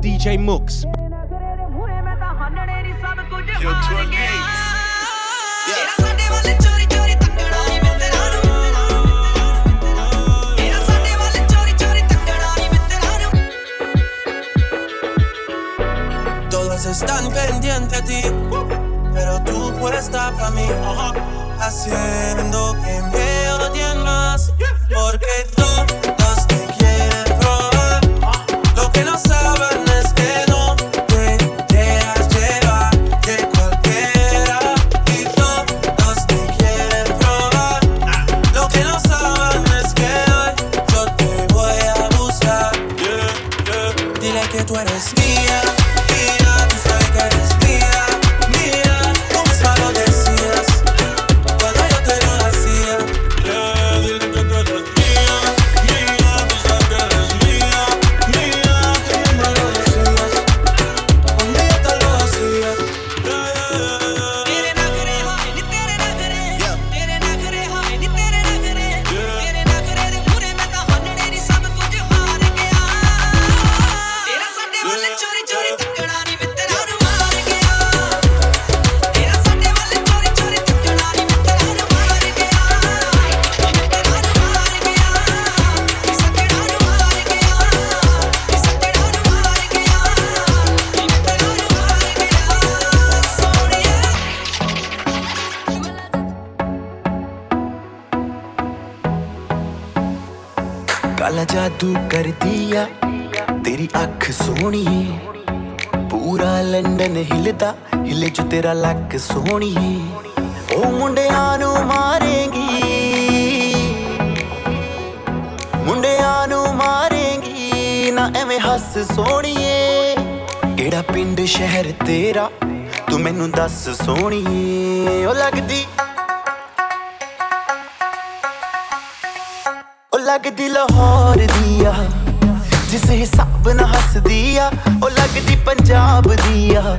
DJ Mooks. Todas están pendientes a ti, pero tú puedes estar para mí, haciendo que me odien más, porque todos ਤੇਰਾ ਲੱਕ ਸੋਹਣੀ ਉਹ ਮੁੰਡਿਆਂ ਨੂੰ ਮਾਰੇਗੀ। ਮੁੰਡਿਆਂ ਨੂੰ ਮਾਰੇਗੀ। ਨਾ ਐਵੇਂ ਹੱਸ ਸੋਹਣੀਏ। ਕਿਹੜਾ ਪਿੰਡ, ਸ਼ਹਿਰ ਤੇਰਾ? ਤੂੰ ਮੈਨੂੰ ਦੱਸ ਸੋਹਣੀਏ। ਉਹ ਲੱਗਦੀ ਉਹ ਲੱਗਦੀ ਲਾਹੌਰ ਦੀ ਆ। ਜਿਸ ਹਿਸਾਬ ਨਾਲ ਹੱਸਦੀ ਆ, ਉਹ ਲੱਗਦੀ ਪੰਜਾਬ ਦੀ ਆ।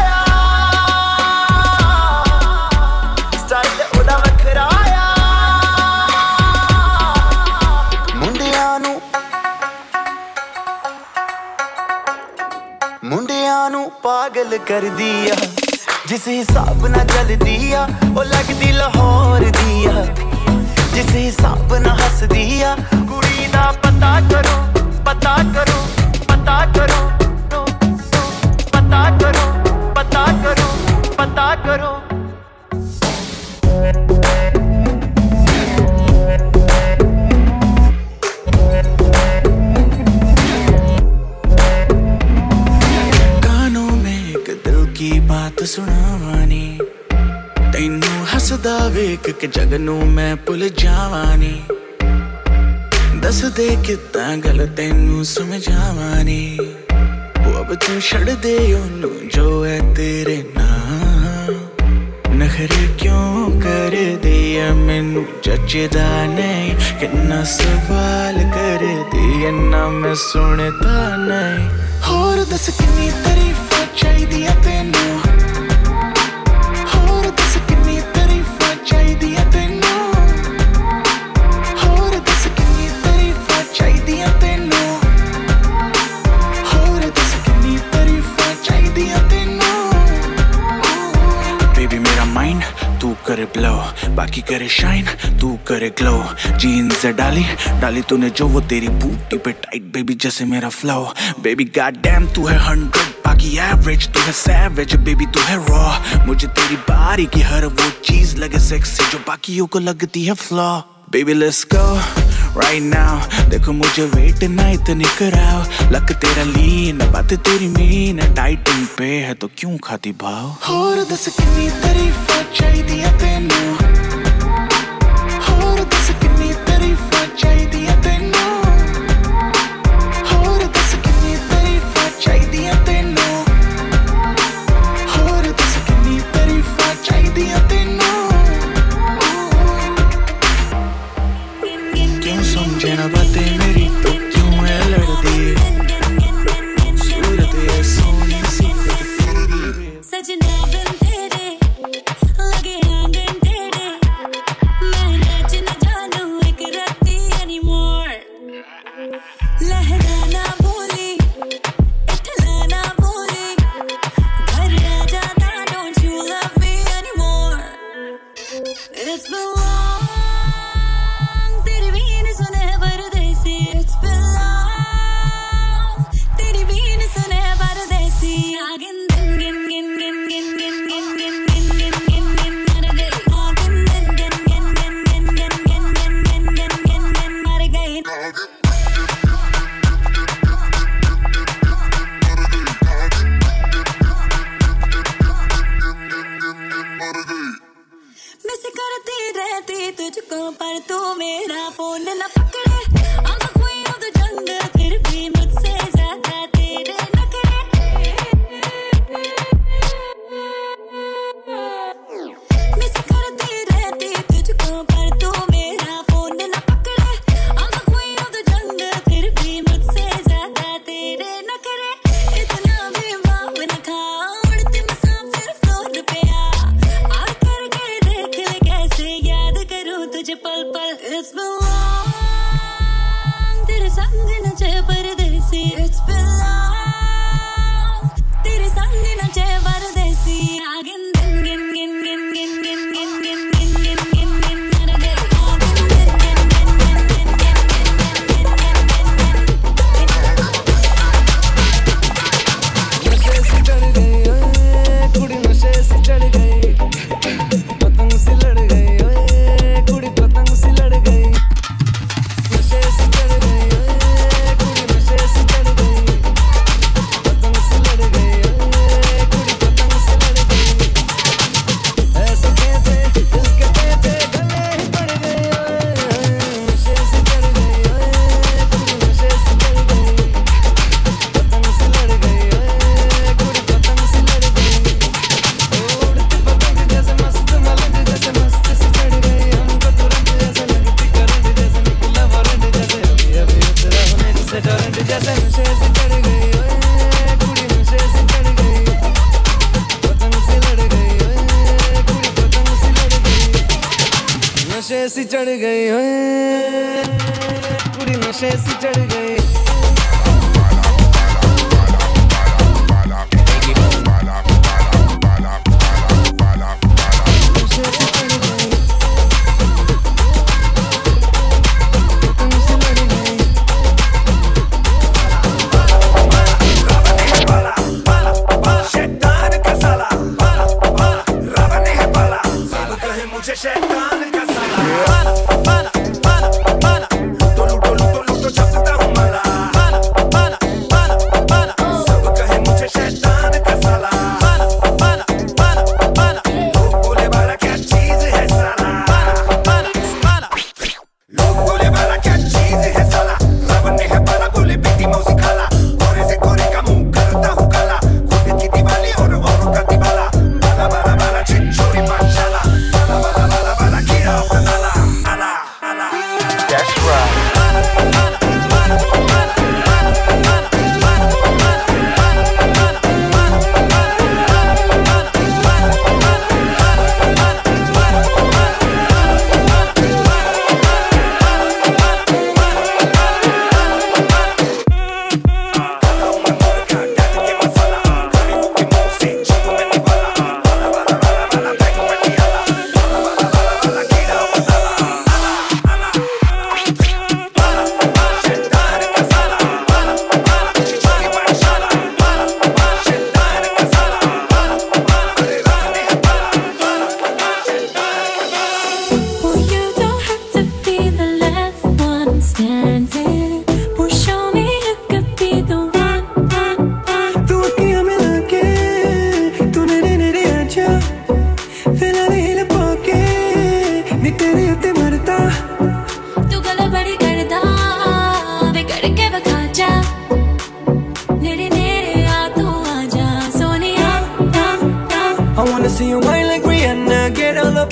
ਪਾਗਲ ਕਰਦੀ ਆ। ਜਿਸ ਹਿਸਾਬ ਨਾਲ ਚੱਲਦੀ ਆ, ਉਹ ਲੱਗਦੀ ਲਾਹੌਰ ਦੀ ਆ। ਜਿਸ ਹਿਸਾਬ ਨਾਲ ਹੱਸਦੀ ਆ, ਕੁੜੀ ਦਾ ਪਤਾ ਕਰੋ ਪਤਾ ਕਰੋ ਪਤਾ ਕਰੋ ਪਤਾ ਕਰੋ ਪਤਾ ਕਰੋ ਪਤਾ ਕਰੋ। ਵੇਖ ਕੇ ਜਗ ਨੂੰ ਮੈਂ ਭੁੱਲ ਜਾਵਾਨੀ। ਦੱਸ ਦੇ ਕਿੱਦਾਂ ਗੱਲ ਤੈਨੂੰ ਸਮਝਾਵਾਨੀ। ਉਹ ਅਬ ਤੂੰ ਛੱਡ ਦੇ ਉਹਨੂੰ ਜੋ ਹੈ ਤੇਰੇ ਨਾਂ। ਨਖਰੇ ਕਿਉਂ ਕਰਦੀ ਐ ਮੈਨੂੰ ਜੱਜਦਾ ਨਹੀਂ। ਕਿੰਨਾ ਸਵਾਲ ਕਰਦੀ ਐ ਨਾ ਮੈਂ ਸੁਣਦਾ ਨਹੀਂ। ਹੋਰ ਦੱਸ ਕਿੰਨੀ ਤਾਰੀਫਾਂ ਚਾਹੀਦੀਆਂ ਤੈਨੂੰ? ਹੋਰ बाकी करे शाइन तू करे ग्लो जीन्स डाली डाली तूने जो, वो तेरी बूटी पे टाइट बेबी जैसे मेरा फ्लो बेबी गॉड डैम तू है हंड्रेड बाकी एवरेज तू है सैवेज बेबी तू है रॉ मुझे तेरी बारी की हर वो चीज़ लगे सेक्सी जो बाकियों को लगती है flaw baby let's go right now, देखो मुझे वेट ना इतनी कराओ। लक तेरा लीन बात तेरी मीन डाइटिंग पे है तो क्यों खाती भाव? होर दस कितनी तारीफां चाहिदियाँ तेनू? होर दस कितनी तारीफां चाहिदियाँ Let it gente. चढ़ गई है पूरी नशे से चढ़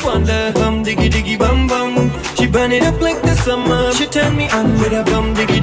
fonder hum diggy diggy bum bum. She burn it up like the summer. She turn me on with her bum diggy.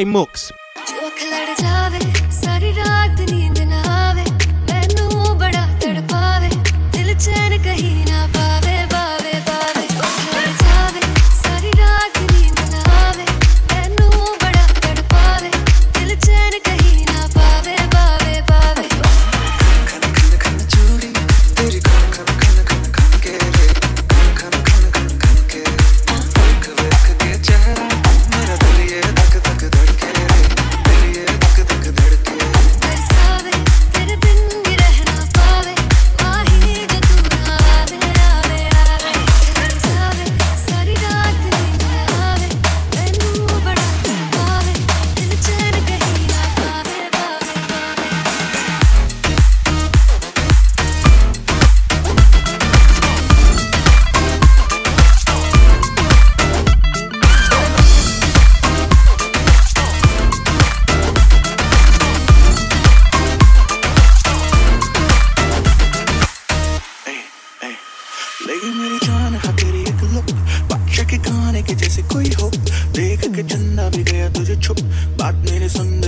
DJ Mooks. गई मेरी जान हाँ तेरी एक लुक पक्ष के गाने के जैसे कोई हो देख के चंदा भी गया तुझे छुप। बात मेरे सुन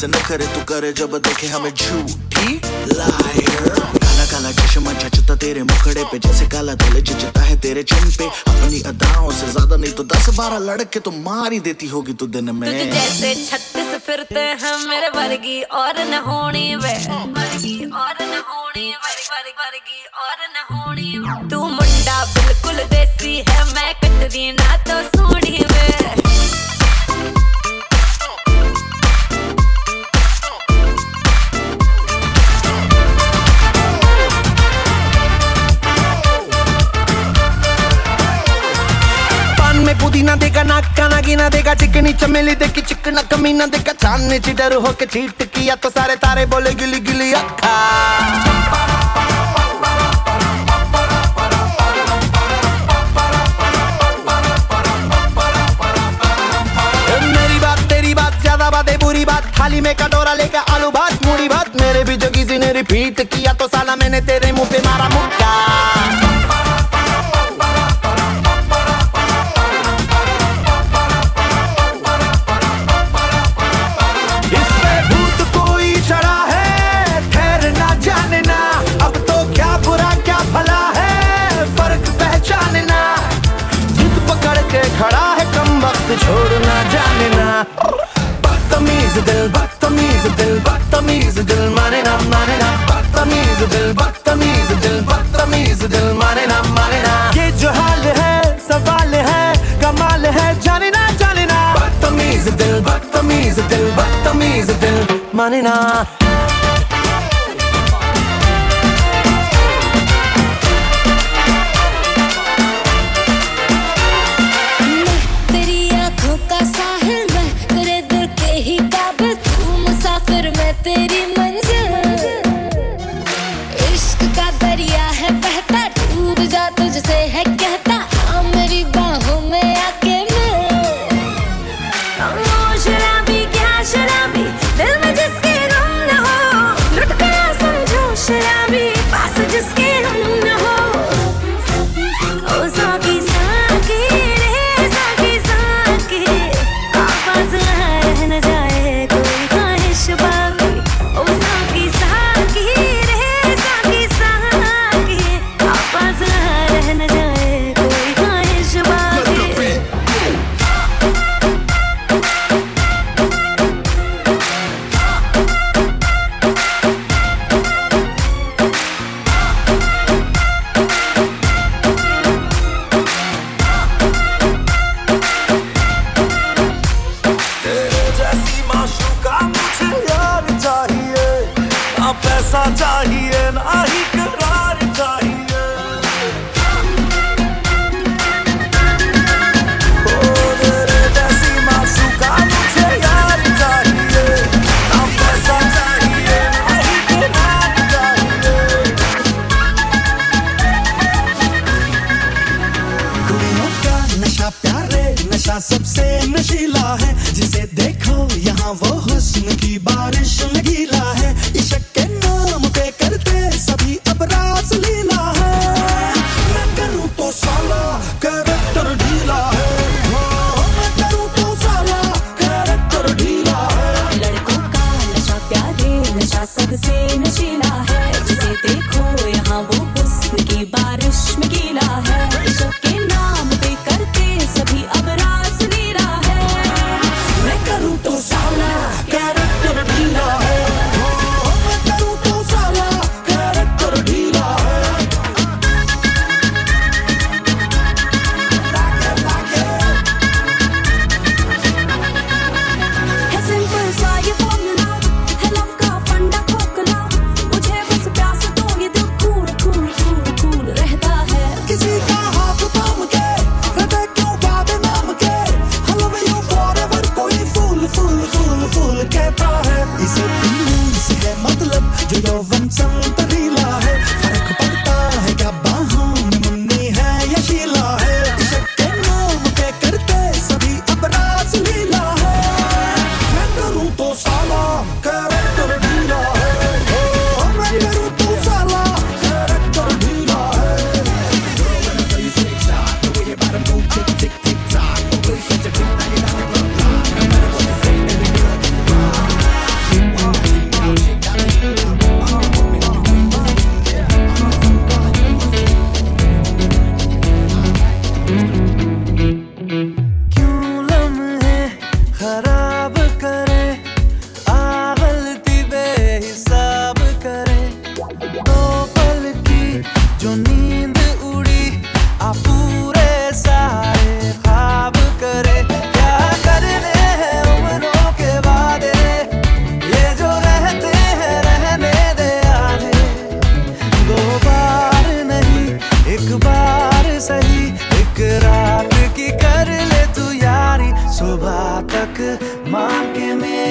से न करे, तू करे जब देखे हमें झूठी लायर। काला काला चश्मा जचता तेरे मुखड़े पे, जैसे काला दिल जचता है तेरे चिन पे। अपनी अदाओं से ज़्यादा नहीं तो दस बारह लड़के तो मार ही देती होगी तू दिन में। जैसे छत्तीस फिरते हैं मेरे वर्गी, और न होने वे। वर्गी, और न होनी वर्गी और न होनी तू चमेली देखी, चिकना कमीना देखा, चांदनी चिडर होके चीट किया तो सारे तारे बोले, गिली गिली अखा बुरी में कटोरा लेकर आलू भात मूड़ी भात, मेरे भी जोगी जी ने रिपीट किया तो साला मैंने तेरे मुँह पे मारा मुक्का। छोड़ना जाने ना। बदतमीज दिल बदतमीज दिल बदतमीज दिल माने ना माने ना। बदतमीज दिल बदतमीज दिल बदतमीज दिल माने ना माने ना। ये जो हाल है सवाल है कमाल है जाने ना जाने ना। बदतमीज दिल बदतमीज दिल बदतमीज दिल माने ना। Mom, give me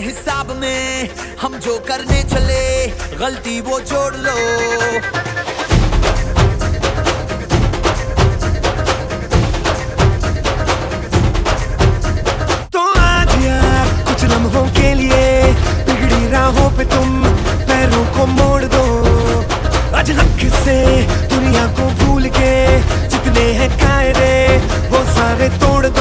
हिसाब में हम जो करने चले, गलती वो जोड़ लो। तो आज यार कुछ लम्हों के लिए बिगड़ी राहों पे तुम पैरों को मोड़ दो। आज हक से दुनिया को भूल के जितने हैं कायदे, वो सारे तोड़ दो।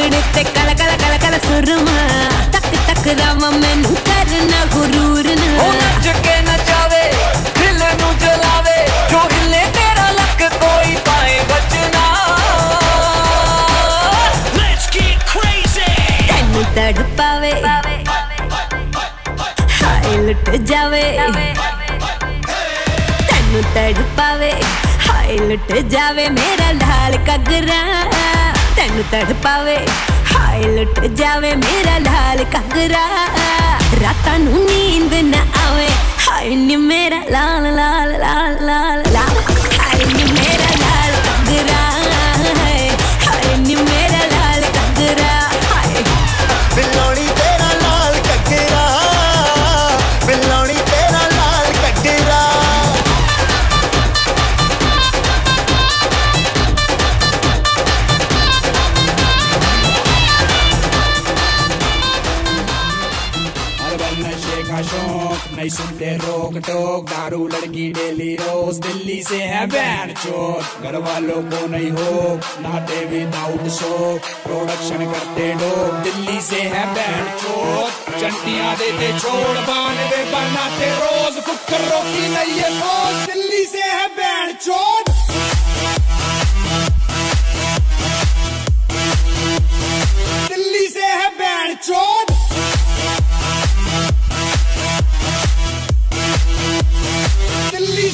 ਸੁਖੜ ਤੇ ਕਲ ਕਲ ਕਲ ਕਲ ਸੁਰਮਾ। ਤੱਕ ਤੱਕ ਰਾਮ ਮੈਨੂੰ ਕਰਨਾ ਗੁਰੂਰ ਨਾ। ਉਹ ਨੱਚ ਕੇ ਨਚਾਵੇ ਦਿਲ ਨੂੰ ਜਲਾਵੇ ਜੋ ਹਿੱਲੇ ਤੇਰਾ ਲੱਕ ਕੋਈ ਪਾਏ ਬਚਨਾ। ਲੈਟਸ ਗੈਟ ਕ੍ਰੇਜ਼ੀ ਤੈਨੂੰ ਤੜਪਾਵੇ ਹਾਏ ਲੁੱਟ ਜਾਵੇ। ਤੈਨੂੰ ਤੜਪਾਵੇ ਹਾਏ ਲੁੱਟ ਜਾਵੇ ਮੇਰਾ ਲਾਲ ਕਗਰਾ मैनू तड़पावे। हाय लुट जावे मेरा लाल कांगरा। रात नींद न आवे। हाय नी मेरा लाल लाल लाल लाल। दोस्त दिल्ली से है बैन चोर। घर वालों को नहीं हो नाते विदाउट शो प्रोडक्शन करते डो दिल्ली से है बैन चोर। चंटिया देते छोड़ बानवे बनाते रोज। कुकर रोटी नहीं है रोज दिल्ली से है बैन चोर। दिल्ली से है बैन चोर। दिल्ली